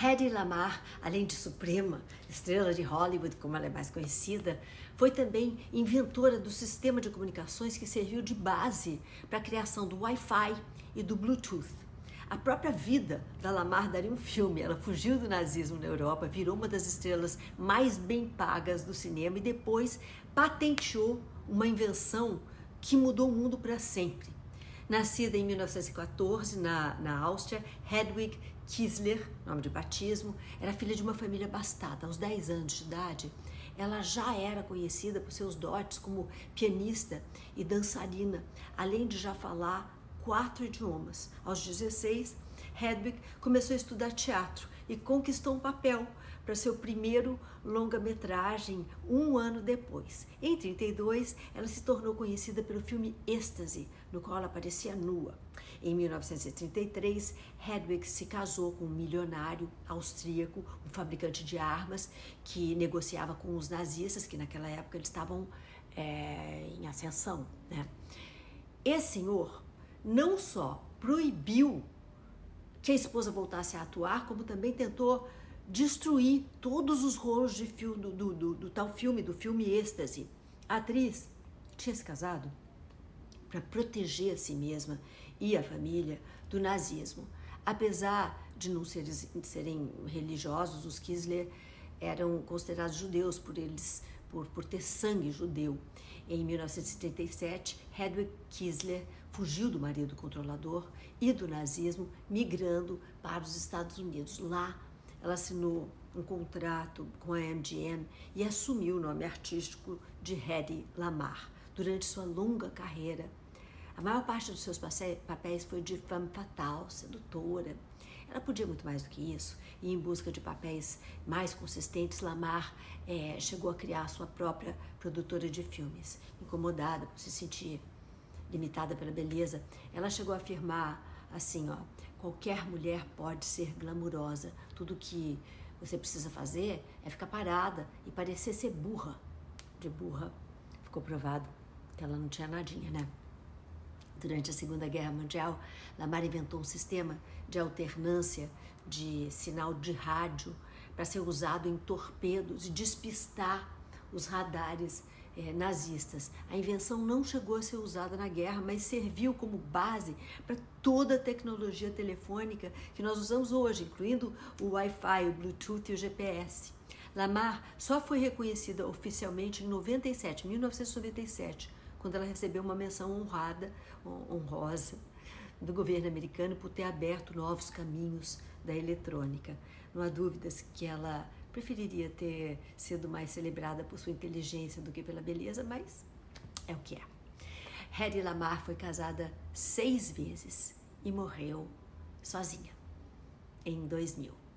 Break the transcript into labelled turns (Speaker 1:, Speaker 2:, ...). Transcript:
Speaker 1: Hedy Lamar, além de suprema estrela de Hollywood, como ela é mais conhecida, foi também inventora do sistema de comunicações que serviu de base para a criação do Wi-Fi e do Bluetooth. A própria vida da Lamar daria um filme. Ela fugiu do nazismo na Europa, virou uma das estrelas mais bem pagas do cinema e depois patenteou uma invenção que mudou o mundo para sempre. Nascida em 1914 na, na Áustria, Hedwig Kiesler, nome de batismo, era filha de uma família abastada. Aos 10 anos de idade, ela já era conhecida por seus dotes como pianista e dançarina, além de já falar quatro idiomas. Aos 16, Hedwig começou a estudar teatro e conquistou um papel para seu primeiro longa-metragem um ano depois. Em 32, ela se tornou conhecida pelo filme Êxtase, no qual ela aparecia nua. Em 1933, Hedwig se casou com um milionário austríaco, um fabricante de armas, que negociava com os nazistas, que naquela época eles estavam é, em ascensão. Né? Esse senhor não só proibiu que a esposa voltasse a atuar, como também tentou destruir todos os rolos de do, do, do, do tal filme, do filme Êxtase. A atriz tinha se casado para proteger a si mesma e a família do nazismo. Apesar de não serem religiosos, os Kisler eram considerados judeus por eles, por, por ter sangue judeu. Em 1937, Hedwig Kisler fugiu do marido controlador e do nazismo, migrando para os Estados Unidos. Lá, ela assinou um contrato com a MGM e assumiu o nome artístico de Hedy Lamar. Durante sua longa carreira, a maior parte dos seus papéis foi de femme fatale, sedutora. Ela podia muito mais do que isso, e em busca de papéis mais consistentes, Lamar é, chegou a criar sua própria produtora de filmes. Incomodada por se sentir limitada pela beleza, ela chegou a afirmar assim, ó, qualquer mulher pode ser glamurosa. Tudo que você precisa fazer é ficar parada e parecer ser burra. De burra, ficou provado que ela não tinha nadinha, né? Durante a Segunda Guerra Mundial, Lamar inventou um sistema de alternância de sinal de rádio para ser usado em torpedos e despistar os radares é, nazistas. A invenção não chegou a ser usada na guerra, mas serviu como base para toda a tecnologia telefônica que nós usamos hoje, incluindo o Wi-Fi, o Bluetooth e o GPS. Lamar só foi reconhecida oficialmente em 97, 1997, quando ela recebeu uma menção honrada, honrosa do governo americano por ter aberto novos caminhos da eletrônica. Não há dúvidas que ela preferiria ter sido mais celebrada por sua inteligência do que pela beleza, mas é o que é. Hedy Lamar foi casada seis vezes e morreu sozinha em 2000.